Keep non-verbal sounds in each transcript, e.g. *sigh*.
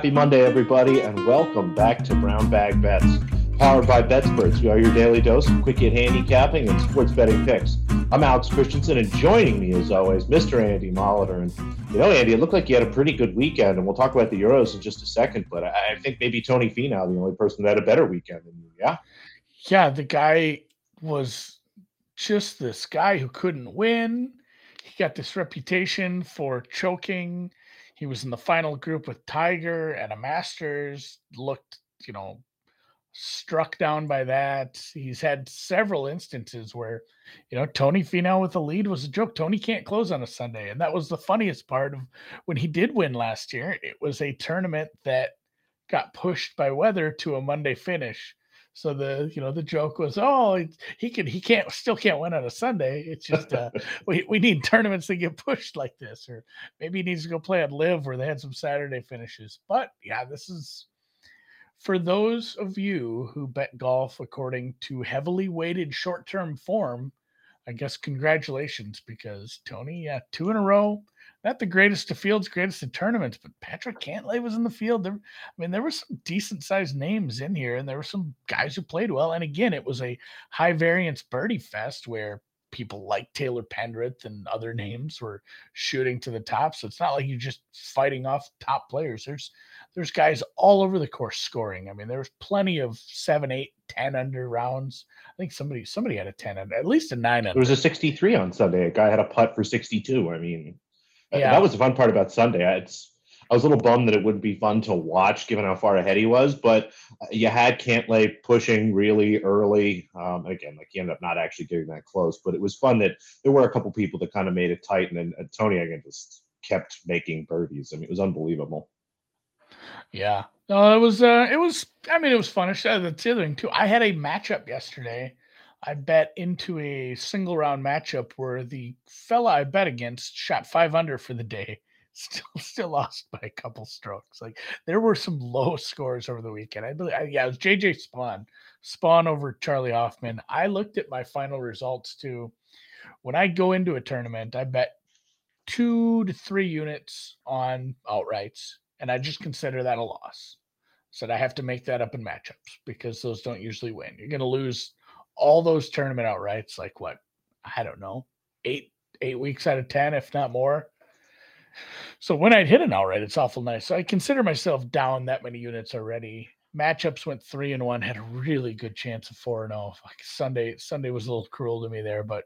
Happy Monday, everybody, and welcome back to Brown Bag Bets, powered by BetSperts. We are your daily dose of quick hit handicapping and sports betting picks. I'm Alex Christensen, and joining me, as always, Mr. Andy Molitor. And you know, Andy, it looked like you had a pretty good weekend, and we'll talk about the Euros in just a second. But I, I think maybe Tony Finau, the only person that had a better weekend than you. Yeah. Yeah, the guy was just this guy who couldn't win. He got this reputation for choking he was in the final group with Tiger and a Masters, looked, you know, struck down by that. He's had several instances where, you know, Tony Finau with the lead was a joke. Tony can't close on a Sunday. And that was the funniest part of when he did win last year. It was a tournament that got pushed by weather to a Monday finish. So the you know the joke was, oh, he can he can't still can't win on a Sunday. It's *laughs* just uh, we we need tournaments that get pushed like this, or maybe he needs to go play at LIV where they had some Saturday finishes. But yeah, this is for those of you who bet golf according to heavily weighted short term form. I guess congratulations because Tony, yeah, two in a row not the greatest of fields, greatest of tournaments, but Patrick Cantlay was in the field. There, I mean, there were some decent sized names in here, and there were some guys who played well. And again, it was a high variance birdie fest where people like Taylor Pendrith and other names were shooting to the top. So it's not like you're just fighting off top players. There's there's guys all over the course scoring. I mean, there was plenty of seven, eight, ten under rounds. I think somebody somebody had a ten under, at least a nine under. There was a 63 on Sunday. A guy had a putt for 62. I mean, yeah. That was the fun part about Sunday. It's I was a little bummed that it wouldn't be fun to watch given how far ahead he was, but you had Cantlay pushing really early. Um, again, like he ended up not actually getting that close, but it was fun that there were a couple people that kind of made it tight, and then uh, Tony again just kept making birdies. I mean, it was unbelievable. Yeah, no, it was. Uh, it was. I mean, it was fun. Uh, the other thing too. I had a matchup yesterday I bet into a single round matchup where the fella I bet against shot five under for the day. *laughs* Still, still lost by a couple strokes. Like there were some low *laughs* scores over the weekend. I believe, yeah, it was JJ Spaun, Spaun over Charlie Hoffman. I looked at my final results too. When I go into a tournament, I bet two to three units on outrights, and I just consider that a loss. Said I have to make that up in matchups because those don't usually win. You're going to lose all those tournament outrights, like what I don't know, eight eight weeks out of ten, if not more. So when I'd hit an outright, it's awful nice. So I consider myself down that many units already. Matchups went three and one, had a really good chance of four and zero. Oh. Like Sunday, Sunday was a little cruel to me there, but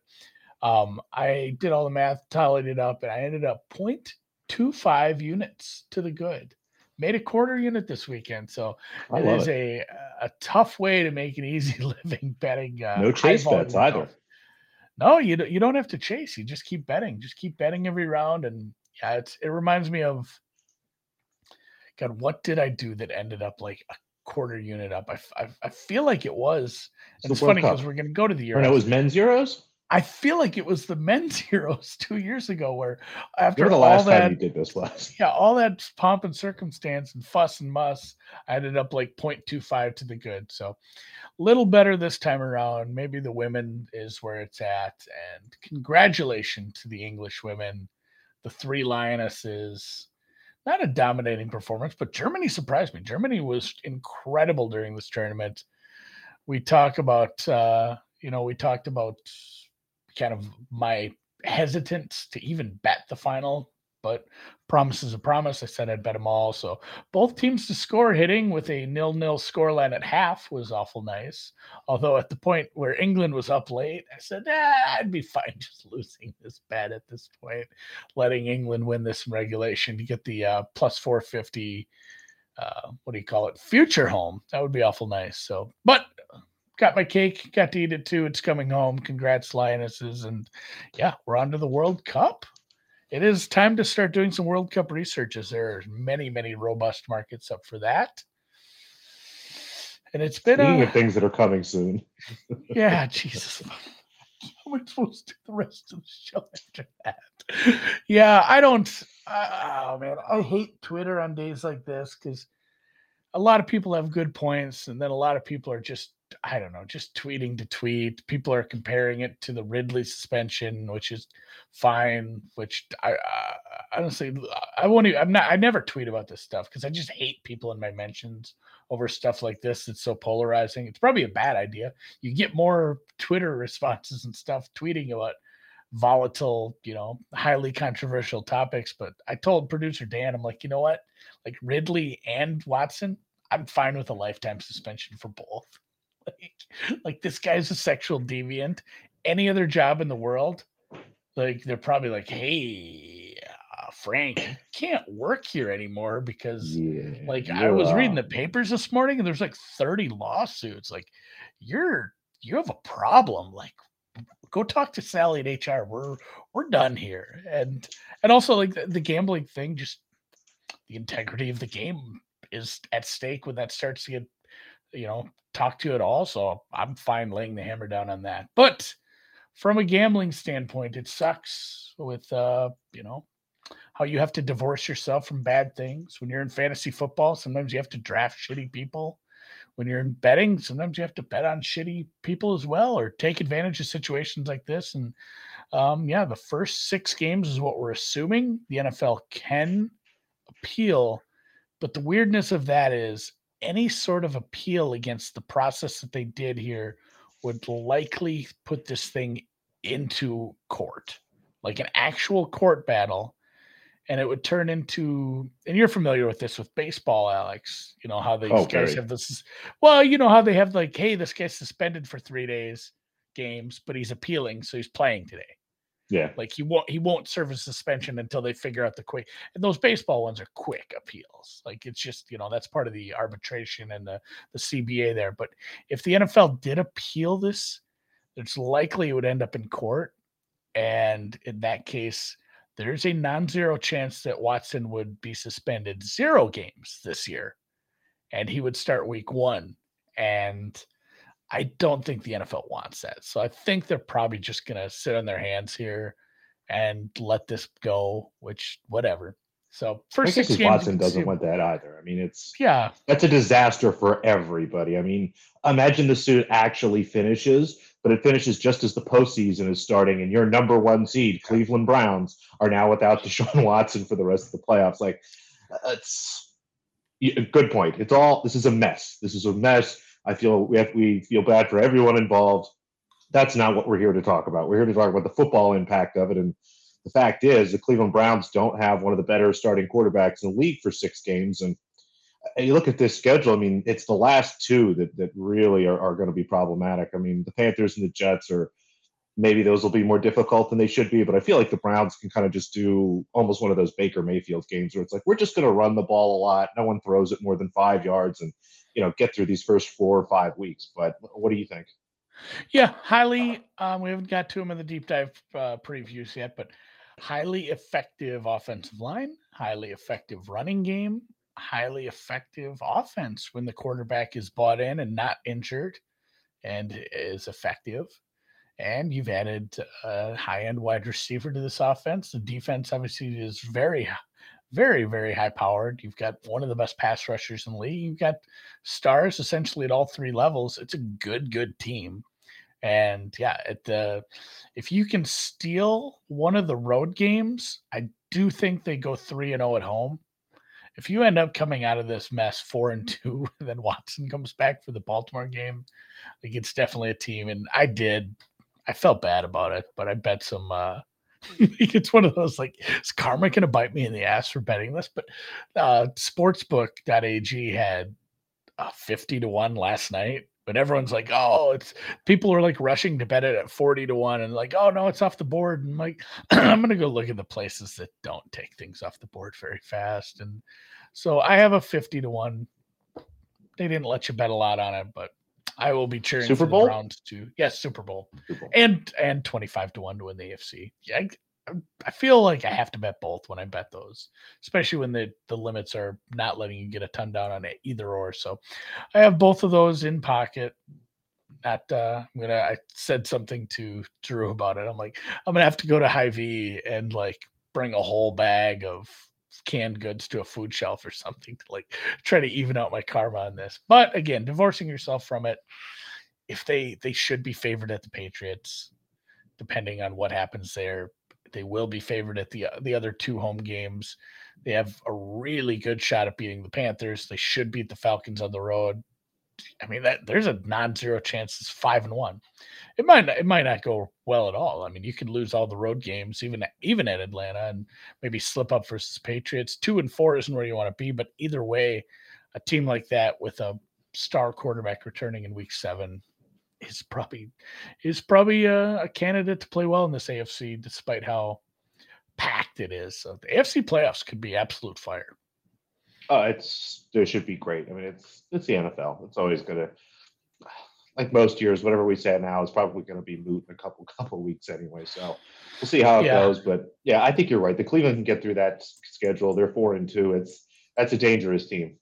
um, I did all the math, tallied it up, and I ended up 0.25 units to the good made a quarter unit this weekend. So it is it. a a tough way to make an easy *laughs* living betting. Uh, no chase bets either. No, you don't, you don't have to chase. You just keep betting. Just keep betting every round. And yeah, it's it reminds me of God. What did I do that ended up like a quarter unit up? I I, I feel like it was. And it's, it's funny because we're going to go to the Euros. No, it was men's Euros. I feel like it was the men's *laughs* Euros two years ago, where after the last that, time you did this was. Yeah, all that pomp and circumstance and fuss and muss, I ended up like 0.25 to the good. So a little better this time around. Maybe the women is where it's at. And congratulations to the English women, the three lionesses. Not a dominating performance, but Germany surprised me. Germany was incredible during this tournament. We talk about uh, you know, we talked about kind of my hesitance to even bet the final, but promise is a promise. I said I'd bet them all. So both teams to score hitting with a nil-nil scoreline at half was awful nice. Although at the point where England was up late, I said, ah, I'd be *laughs* fine just losing this bet at this point, letting England win this regulation to get the uh, plus 450 uh, what do you call it? Future home. That would be awful nice. So, but got my cake, got to eat it too. It's coming home. Congrats, Lionesses. And yeah, we're on to the World Cup. It is time to start doing some World Cup researches. There are many, many robust markets up for that. And it's been Speaking a, of things that are coming soon. yeah, *laughs* Jesus. How am I supposed to do the rest of the show after that? Yeah, I don't. Uh, oh man, I hate Twitter on days like this because a lot of people have good points, and then a lot of people are just I don't know, just tweeting to tweet. People are comparing it to the Ridley suspension, which is fine. Which I uh, honestly, I won't. Even, I'm not. I never tweet about this stuff because I just hate people in my mentions over stuff like this. It's so polarizing. It's probably a bad idea. You get more Twitter *laughs* responses and stuff tweeting about volatile, you know, highly controversial topics. But I told producer Dan, I'm like, you know what? Like Ridley and Watson, I'm fine with a lifetime suspension for both. *laughs* Like, like this guy's a sexual deviant. Any other job in the world, like they're probably like, hey, uh, Frank, *clears throat* can't work here anymore because, yeah, like, I was reading the papers this morning and there's like 30 lawsuits. Like, you're you have a problem. Like, go talk to Sally at HR. We're we're done here. And and also like the, the gambling thing, just the integrity of the game is at stake when that starts to get, you know, talked to at all. So I'm fine laying the hammer down on that. But from a gambling standpoint, it sucks with uh, you know, how you have to divorce yourself from bad things. When you're in fantasy football, sometimes you have to draft shitty people when you're in betting, sometimes you have to bet on shitty people as well, or take advantage of situations like this. And um, yeah, the first six games is what we're assuming. The NFL can appeal, but the weirdness of that is any sort of appeal against the process that they did here would likely put this thing into court, like an actual court battle and it would turn into and you're familiar with this with baseball alex you know how these oh, guys have this well you know how they have like hey this guy's suspended for three days games but he's appealing so he's playing today yeah like he won't he won't serve a suspension until they figure out the quick and those baseball ones are quick appeals like it's just you know that's part of the arbitration and the the cba there but if the nfl did appeal this it's likely it would end up in court and in that case there's a non-zero chance that Watson would be suspended zero games this year, and he would start week one. And I don't think the NFL wants that. So I think they're probably just gonna sit on their hands here and let this go, which whatever. So first six games, Watson doesn't want that either. I mean, it's yeah, that's a disaster for everybody. I mean, imagine the suit actually finishes, but it finishes just as the postseason is starting, and your number one seed, Cleveland Browns, are now without *laughs* Deshaun Watson for the rest of the playoffs. Like, uh, it's a good point. It's all this is a mess. This is a mess. I feel we have we feel bad for everyone involved. That's not what we're here to talk about. We're here to talk about the football impact of it and the fact is the Cleveland Browns don't have one of the better starting quarterbacks in the league for six games. And uh, you look at this schedule, I mean, it's the last two that, that really are, are going to be problematic. I mean, the Panthers and the Jets are maybe those will be more difficult than they should be, but I feel like the Browns can kind of just do almost one of those Baker Mayfield games where it's like, we're just going to run the ball a lot. No one throws it more than five yards and, you know, get through these first four or five weeks. But what do you think? Yeah, highly. Um, we haven't got to him in the deep dive uh, previews yet, but highly effective offensive line, highly effective running game, highly effective offense when the quarterback is bought in and not injured and is effective. And you've added a high end wide receiver to this offense. The defense obviously is very, very, very high powered. You've got one of the best pass rushers in the league. You've got stars essentially at all three levels. It's a good, good team. And yeah, it, uh, if you can steal one of the road games, I do think they go three and zero oh at home. If you end up coming out of this mess four and two, *laughs* then Watson comes back for the Baltimore game, like it's definitely a team. And I did, I felt bad about it, but I bet some. uh *laughs* it's one of those like is karma gonna bite me in the ass for betting this? But uh sportsbook.ag had uh, 50 to 1 last night but everyone's like, oh, it's people are like rushing to bet it at 40 to 1 and like, oh no, it's off the board. And like, *clears throat* I'm gonna go look at the places that don't take things off the board very fast. And so I have a 50 to 1. They didn't let you bet a lot on it, but I will be cheering Super Bowl round two. Yes, Super Bowl. Super Bowl. And and 25 to 1 to win the AFC. Yeah, I feel like I have to bet both when I bet those, especially when the the limits are not letting you get a ton down on it either or. So I have both of those in pocket. Not uh I'm gonna I said something to Drew about it. I'm like, I'm gonna have to go to Hy-Vee and like bring a whole bag of canned goods to a food shelf or something to like try to even out my karma on this. But again, divorcing yourself from it, if they they should be favored at the Patriots, depending on what happens there They will be favored at the the other two home games. They have a really good shot at beating the Panthers. They should beat the Falcons on the road. I mean that there's a non-zero chance it's five and one. It might it might not go well at all. I mean, you could lose all the road games, even even at Atlanta, and maybe slip up versus Patriots. Two and four isn't where you want to be, but either way, a team like that with a star quarterback returning in week seven is probably is probably a, a candidate to play well in this AFC, despite how packed it is. So the AFC playoffs could be absolute fire. Oh, it's it should be great. I mean, it's it's the NFL. It's always gonna like most years, whatever we say now is probably going to be moot in a couple *laughs* couple weeks anyway. So we'll see how it yeah. goes. But yeah, I think you're right. The Cleveland can get through that schedule. They're four and two. It's that's a dangerous team.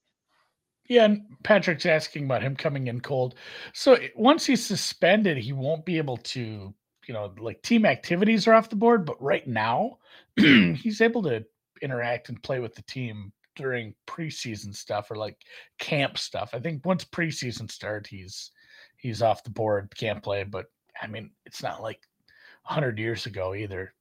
Yeah, and Patrick's asking about him coming in cold. So eh, once he's suspended, he won't be able to, you know, like team activities are off the board. But right now, *clears throat* he's able to interact and play with the team during preseason stuff or like camp stuff. I think once preseason starts, he's he's off the board, can't play. But I mean, it's not like hundred years ago either.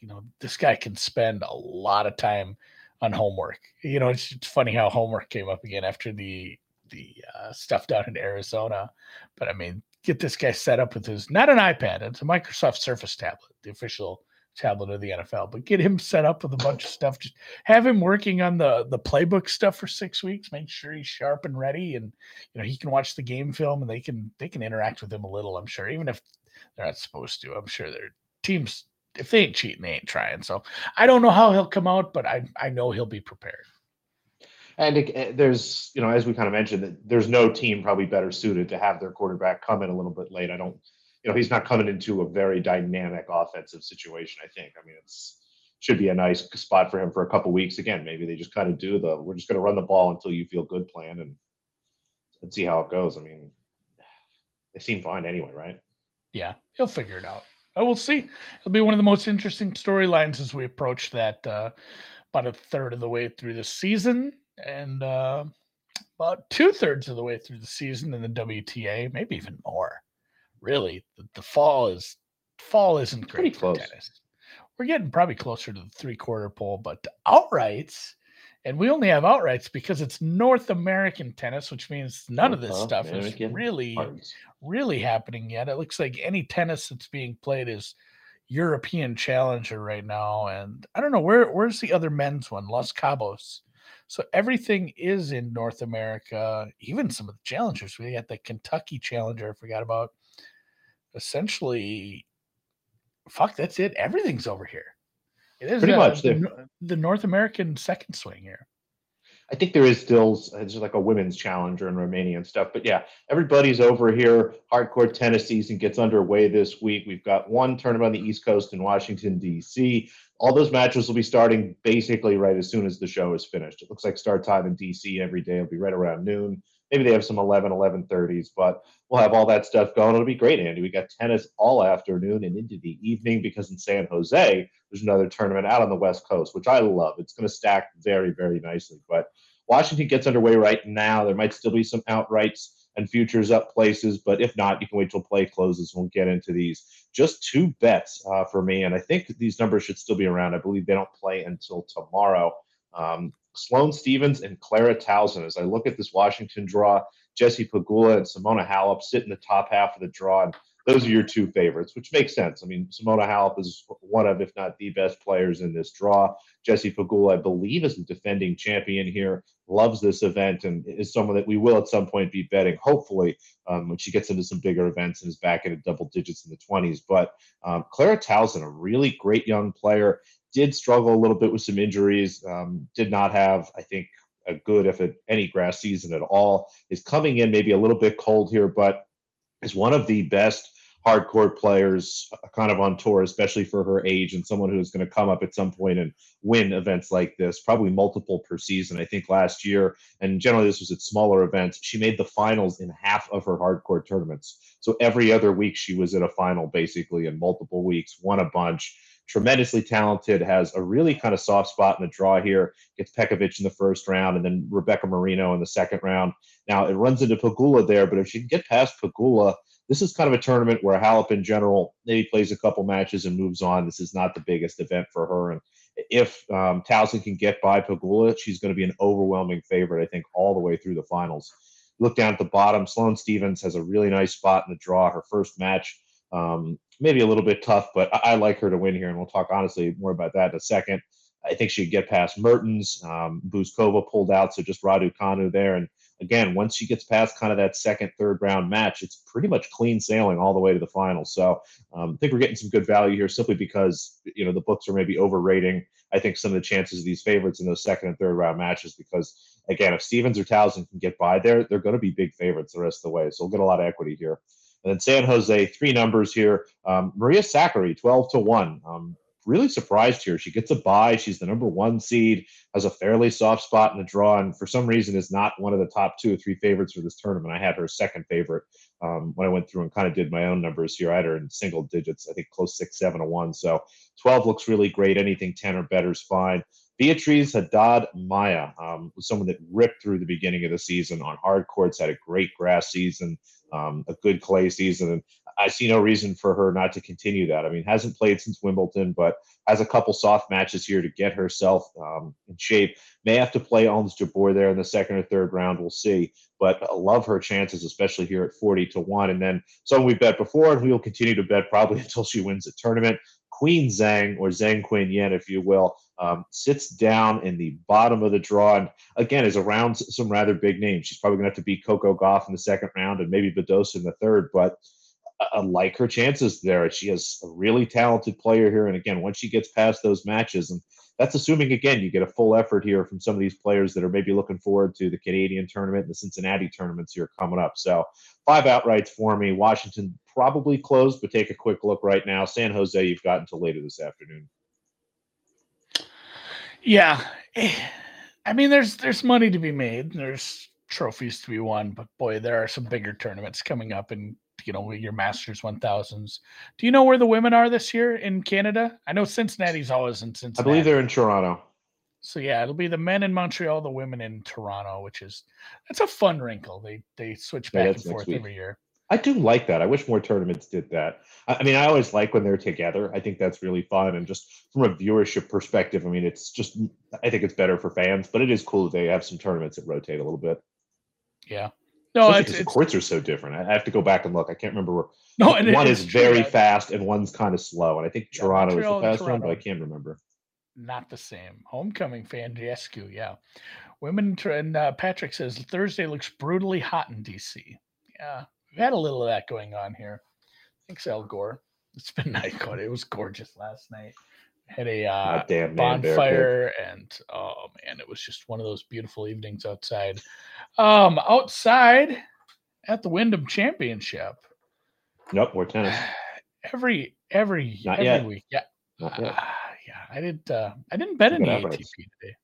You know, this guy can spend a lot of time on homework. You know, it's, it's funny how homework came up again after the the uh, stuff down in Arizona. But I mean, get this guy set up with his not an iPad, it's a Microsoft Surface tablet, the official tablet of the NFL. But get him set up with a bunch of stuff. Just have him working on the the playbook stuff for six weeks. Make sure he's sharp and ready, and you know he can watch the game film, and they can they can interact with him a little. I'm sure, even if they're not supposed to. I'm sure their teams if they ain't cheating, they ain't trying. So I don't know how he'll come out, but I I know he'll be prepared. And it, eh, there's, you know, as we kind of mentioned, that there's no team probably better suited to have their quarterback come in a little bit late. I don't, you know, he's not coming into a very dynamic offensive situation. I think. I mean, it's should be a nice spot for him for a couple weeks. Again, maybe they just kind of do the we're just going to run the ball until you feel good plan and and see how it goes. I mean, they seem fine anyway, right? Yeah, he'll figure it out. I will see. It'll be one of the most interesting storylines as we approach that uh, about a third of the way through the season and uh, about two thirds of the way through the season in the WTA, maybe even more. Really, the, the fall is fall isn't great Pretty for close. tennis. We're getting probably closer to the three quarter pole, but the outrights and we only have outrights because it's North American tennis, which means none of this uh-huh. stuff American is really, really happening yet. It looks like any tennis that's being played is European Challenger right now, and I don't know where where's the other men's one, Los Cabos. So everything is in North America, even some of the challengers. We got the Kentucky Challenger, I forgot about. Essentially, fuck, that's it. Everything's over here. It is pretty much the, the North American second swing here. I think there is still it's like a women's challenger in Romania and stuff. But yeah, everybody's over here. Hard court tennis season gets underway this week. We've got one tournament on the East Coast in Washington, D.C. All those matches will be starting basically right as soon as the show is finished. It looks like start time in D.C. every day will be right around noon. Maybe they have some 11, 11.30s, but we'll have all that stuff going. It'll be great, Andy. We got tennis all afternoon and into the evening because in San Jose, there's another tournament out on the West Coast, which I love. It's going to stack very, very nicely. But Washington gets underway right now. There might still be some outrights and futures up places, but if not, you can wait till play closes. We'll get into these. Just two bets uh, for me, and I think these numbers should still be around. I believe they don't play until tomorrow. Um, Sloane Stevens and Clara Tauson. As I look at this Washington draw, Jessie Pegula and Simona Halep sit in the top half of the draw. And those are your two favorites, which makes sense. I mean, Simona Halep is one of, if not the best players in this draw. Jessie Pegula, I believe, is the defending champion here, loves this event, and is someone that we will at some point be betting, hopefully, um, when she gets into some bigger events and is back into double digits in the 20s. But um, Clara Tauson, a really great young player, did struggle a little bit with some injuries, um, did not have, I think, a good, if it, any grass season at all, is coming in maybe a little bit cold here, but is one of the best hard court players uh, kind of on tour, especially for her age and someone who's going to come up at some point and win events like this, probably multiple per season. I think last year, and generally this was at smaller events, she made the finals in half of her hard court tournaments. So every other week she was at a final basically in multiple weeks, won a bunch. Tremendously talented, has a really kind of soft spot in the draw here. Gets Pekovic in the first round and then Rebecca Marino in the second round. Now it runs into Pegula there, but if she can get past Pegula, this is kind of a tournament where Halep in general maybe plays a couple matches and moves on. This is not the biggest event for her. And if um, Tauson can get by Pegula, she's going to be an overwhelming favorite, I think, all the way through the finals. Look down at the bottom. Sloane Stevens has a really nice spot in the draw. Her first match, um, maybe a little bit tough, but I, I, like her to win here, and we'll talk honestly more about that in a second. I think she'd get past Mertens. Um, Bouzkova pulled out, so just Raducanu there. And again, once she gets past kind of that second, third round match, it's pretty much clean sailing all the way to the final. So um, I think we're getting some good value here simply because, you know, the books are maybe overrating, I think, some of the chances of these favorites in those second and third round matches because, again, if Stevens or Tauson can get by there, they're going to be big favorites the rest of the way. So we'll get a lot of equity here. And then San Jose, three numbers here. Um, Maria Sakkari, 12 to 1. Um, really surprised here. She gets a bye. She's the number one seed, has a fairly soft spot in the draw, and for some reason is not one of the top two or three favorites for this tournament. I had her second favorite um, when I went through and kind of did my own numbers here. I had her in single digits, I think close six, seven to one. So 12 looks really great. Anything 10 or better is fine. Beatriz Haddad Maia um, was someone that ripped through the beginning of the season on hard courts, had a great grass season, um, a good clay season, and I see no reason for her not to continue that. I mean, hasn't played since Wimbledon, but has a couple soft matches here to get herself um, in shape. May have to play Ons Jabeur there in the second or third round. We'll see. But I love her chances, especially here at 40 to 1. And then someone we bet before, and we will continue to bet probably *laughs* until she wins the tournament. Queen Zhang, or Zheng Qinwen, if you will, um, sits down in the bottom of the draw and again is around some rather big names. She's probably going to have to beat Coco Gauff in the second round and maybe Badosa in the third, but I like her chances there. She has a really talented player here. And again, once she gets past those matches, and that's assuming, again, you get a full effort here from some of these players that are maybe looking forward to the Canadian tournament and the Cincinnati tournaments here coming up. So five outrights for me. Washington probably closed, but take a quick look right now. San Jose, you've got until later this afternoon. Yeah. I mean, there's there's money to be made. There's trophies to be won, but boy, there are some bigger tournaments coming up and you know your Masters 1000s. Do you know where the women are this year in Canada? I know Cincinnati's always in Cincinnati. I believe they're in Toronto. So yeah, it'll be the men in Montreal, the women in Toronto, which is that's a fun wrinkle. They they switch back yeah, and forth every year. I do like that. I wish more tournaments did that. I mean, I always like when they're together. I think that's really fun. And just from a viewership perspective, I mean, it's just, I think it's better for fans, but it is cool that they have some tournaments that rotate a little bit. Yeah. No, it's, it's, the courts are so different. I have to go back and look. I can't remember. Where, no, and one is very fast and one's kind of slow. And I think yeah, Toronto Montreal is the fast one, but I can't remember. Not the same. Homecoming Fanjescu, yeah. Women and uh, Patrick says Thursday looks brutally hot in DC. Yeah, we've had a little of that going on here. Thanks, Al Gore. It's been *laughs* night. It was gorgeous last night had a uh, bonfire and oh man it was just one of those beautiful evenings outside um outside at the wyndham championship nope we're tennis *sighs* every every Not every yet. week yeah. Uh, *sighs* yeah i didn't uh i didn't bet any atp today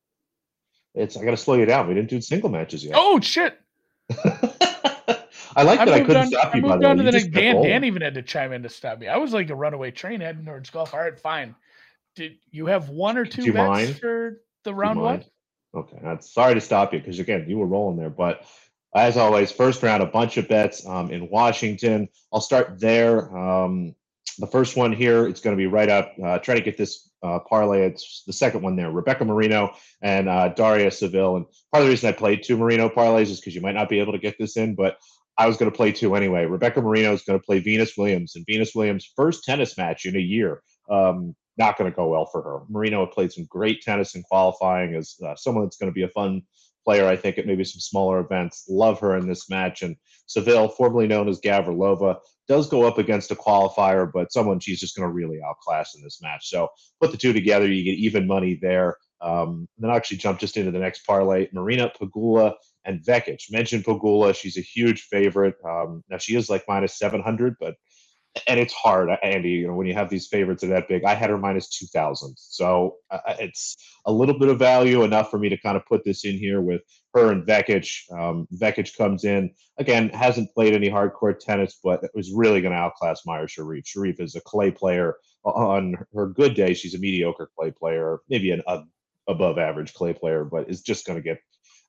it's i gotta slow you down we didn't do single matches yet oh shit *laughs* I like I that I couldn't on, stop you. I moved on to the next. Dan, Dan even had to chime in to stop me. I was like a runaway train heading towards golf. All right, fine did you have one or two bets mind? for the round one? Okay, that's sorry to stop you because again you were rolling there, but as always, first round a bunch of bets um, in Washington. I'll start there. Um, the first one here, it's going to be right up. Uh, try to get this uh, parlay. It's the second one there. Rebecca Marino and uh, Daria Saville. And part of the reason I played two Marino parlays is because you might not be able to get this in, but I was going to play two anyway. Rebecca Marino is going to play Venus Williams, and Venus Williams' first tennis match in a year. Um, not going to go well for her. Marino played some great tennis in qualifying as uh, someone that's going to be a fun player, I think, at maybe some smaller events. Love her in this match. And Saville, formerly known as Gavrilova, does go up against a qualifier, but someone she's just going to really outclass in this match. So put the two together, you get even money there. Um, then I'll actually jump just into the next parlay. Marina Pegula and Vekic. Mentioned Pegula. She's a huge favorite. Um, now she is like minus 700, but and it's hard, Andy. You know, when you have these favorites that are that big, I had her minus two thousand, so uh, it's a little bit of value enough for me to kind of put this in here with her and Vekic. Um, Vekic comes in again, hasn't played any hard court tennis, but was really going to outclass Mayar Sharif. Sherif is a clay player. On her good day, she's a mediocre clay player, maybe an above average clay player, but is just going to get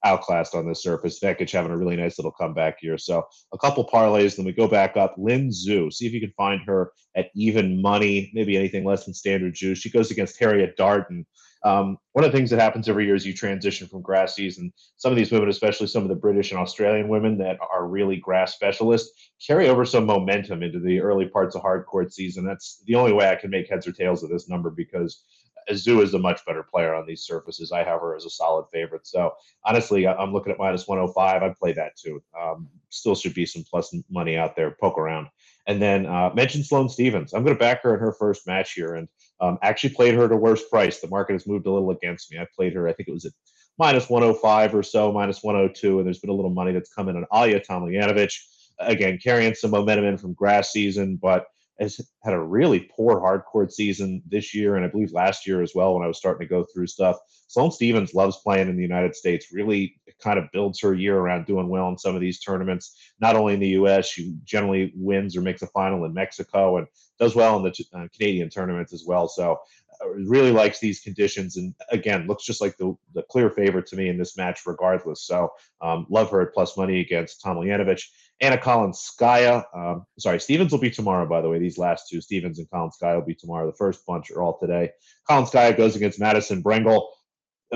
outclassed on this surface. Vekic having a really nice little comeback here. So a couple parlays, then we go back up. Lin Zhu, see if you can find her at even money, maybe anything less than standard juice. She goes against Harriet Darden. Um, one of the things that happens every year is you transition from grass season. Some of these women, especially some of the British and Australian women that are really grass specialists, carry over some momentum into the early parts of hard court season. That's the only way I can make heads or tails of this number because Azu is a much better player on these surfaces. I have her as a solid favorite. So honestly, I'm looking at minus 105. I'd play that too. Um, still should be some plus money out there. Poke around. And then uh, mention Sloane Stevens. I'm going to back her in her first match here, and um, actually played her at a worse price. The market has moved a little against me. I played her. I think it was at minus 105 or so, minus 102, and there's been a little money that's come in on Ajla Tomljanovic. Again, carrying some momentum in from grass season, but has had a really poor hard court season this year and I believe last year as well when I was starting to go through stuff. Sloane Stevens loves playing in the United States, really kind of builds her year around doing well in some of these tournaments. Not only in the US, she generally wins or makes a final in Mexico and does well in the uh, Canadian tournaments as well. So uh, really likes these conditions and again looks just like the, the clear favorite to me in this match regardless. So um, love her at plus money against Tomljanovic. Anna Kalinskaya. Um, sorry, Stevens will be tomorrow, by the way. These last two, Stevens and Kalinskaya, will be tomorrow. The first bunch are all today. Kalinskaya goes against Madison Brengle.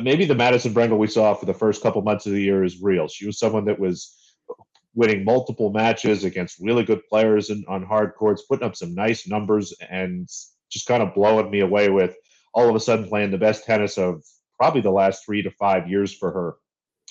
Maybe the Madison Brengle we saw for the first couple months of the year is real. She was someone that was winning multiple matches against really good players in, on hard courts, putting up some nice numbers, and just kind of blowing me away with all of a sudden playing the best tennis of probably the last three to five years for her.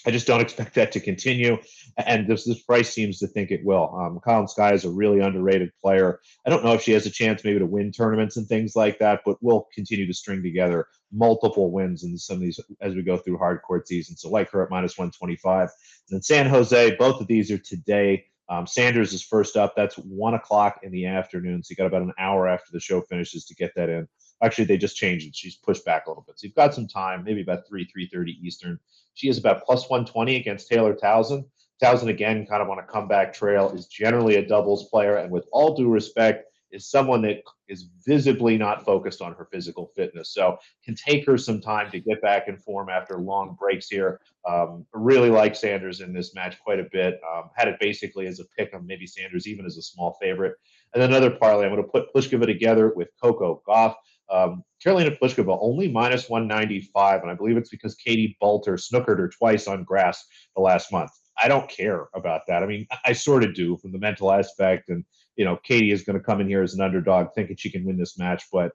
I just don't expect that to continue. And this, this price seems to think it will. Um, Kalinskaya is a really underrated player. I don't know if she has a chance maybe to win tournaments and things like that, but we'll continue to string together multiple wins in some of these as we go through hard court season. So like her at minus 125. And then San Jose, both of these are today. Um, Sanders is first up. That's one o'clock in the afternoon. So you got about an hour after the show finishes to get that in. Actually, they just changed it. She's pushed back a little bit. So you've got some time, maybe about 3, 3.30 Eastern. She is about plus 120 against Taylor Townsend. Townsend, again, kind of on a comeback trail, is generally a doubles player. And with all due respect, is someone that is visibly not focused on her physical fitness. So can take her some time to get back in form after long breaks here. Um, really like Sanders in this match quite a bit. Um, had it basically as a pick on maybe Sanders even as a small favorite. And another parlay, I'm going to put Pliskova together with Coco Gauff. Um, Karolina Pliskova only minus 195, and I believe it's because Katie Boulter snookered her twice on grass the last month. I don't care about that. I mean, I sort of do from the mental aspect, and you know, Katie is going to come in here as an underdog, thinking she can win this match, but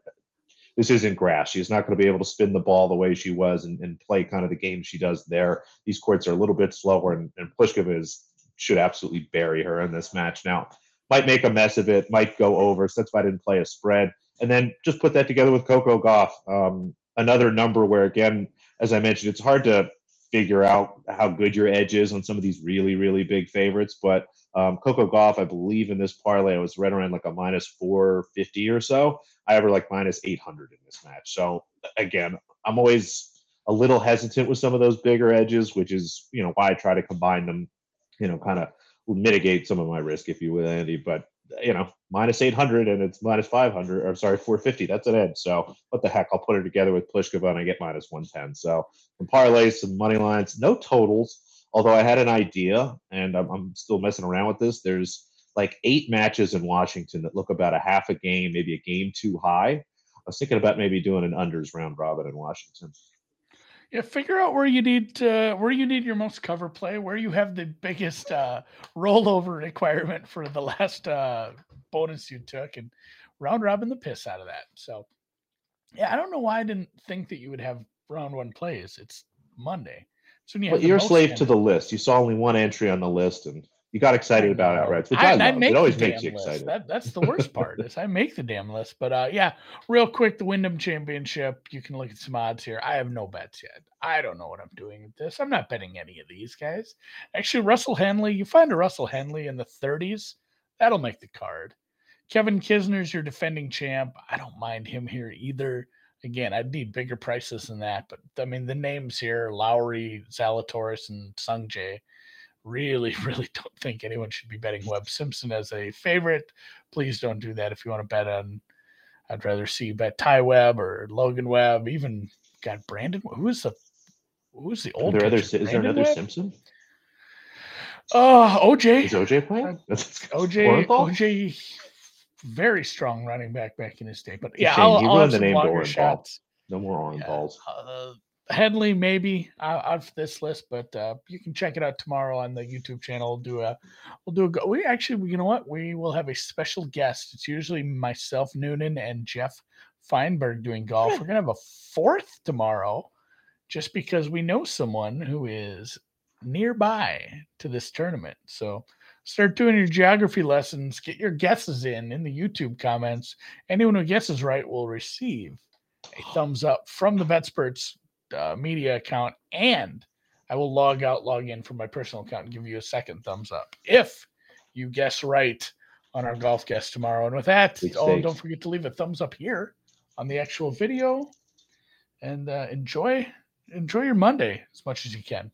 this isn't grass. She's not going to be able to spin the ball the way she was and, and play kind of the game she does there. These courts are a little bit slower, and, and Pliskova is should absolutely bury her in this match. Now, might make a mess of it, might go over. So that's why I didn't play a spread and then just put that together with Coco Gauff. Um, another number where, again, as I mentioned, it's hard to figure out how good your edge is on some of these really, really big favorites. But um, Coco Gauff, I believe in this parlay, I was right around like a minus 450 or so. I ever like minus 800 in this match. So again, I'm always a little hesitant with some of those bigger edges, which is, you know, why I try to combine them, you know, kind of mitigate some of my risk, if you will, Andy. But you know, minus 800 and it's minus 500, or sorry, 450. That's an edge. So what the heck? I'll put it together with Pliskova and I get minus 110. So some parlays, some money lines, no totals. Although I had an idea and I'm, I'm still messing around with this. There's like eight matches in Washington that look about a half a game, maybe a game too high. I was thinking about maybe doing an unders round robin in Washington. Yeah, figure out where you need uh, where you need your most cover play, where you have the biggest uh, rollover requirement for the last uh, bonus you took, and round robin the piss out of that. So, yeah, I don't know why I didn't think that you would have round one plays. It's Monday. So when you well, you're a slave to the list. You saw only one entry on the list, and you got excited about outrights, which I, I, I Make it always makes you excited. That, that's the worst part is I make the damn list. But uh, yeah, real quick, the Wyndham Championship. You can look at some odds here. I have no bets yet. I don't know what I'm doing with this. I'm not betting any of these guys. Actually, Russell Henley. You find a Russell Henley in the 30s, that'll make the card. Kevin Kisner's your defending champ. I don't mind him here either. Again, I'd need bigger prices than that, but I mean the names here: Lowry, Zalatoris, and Sungjae really, *laughs* really don't think anyone should be betting Webb Simpson as a favorite. Please don't do that if you want to bet on. I'd rather see you bet Ty Webb or Logan Webb, even got Brandon. Who is the who's the old? Are there other, is there another Webb? Simpson? Uh, OJ. Is OJ playing? *laughs* That's OJ. *laughs* OJ. Very strong running back back in his day, but yeah, I'll, I'll the some longer shots. No more on yeah. balls. Uh, Headley maybe out, out of this list, but uh, you can check it out tomorrow on the YouTube channel. We'll do a, we'll do a. Go- we actually, you know what? We will have a special guest. It's usually myself, Noonan, and Jeff Feinberg doing golf. We're gonna have a fourth tomorrow, just because we know someone who is nearby to this tournament. So start doing your geography lessons. Get your guesses in in the YouTube comments. Anyone who guesses right will receive a thumbs up from the BetSperts uh, media account, and I will log out, log in from my personal account, and give you a second thumbs up if you guess right on our golf guest tomorrow. And with that, oh, don't forget to leave a thumbs up here on the actual video, and uh, enjoy enjoy your Monday as much as you can.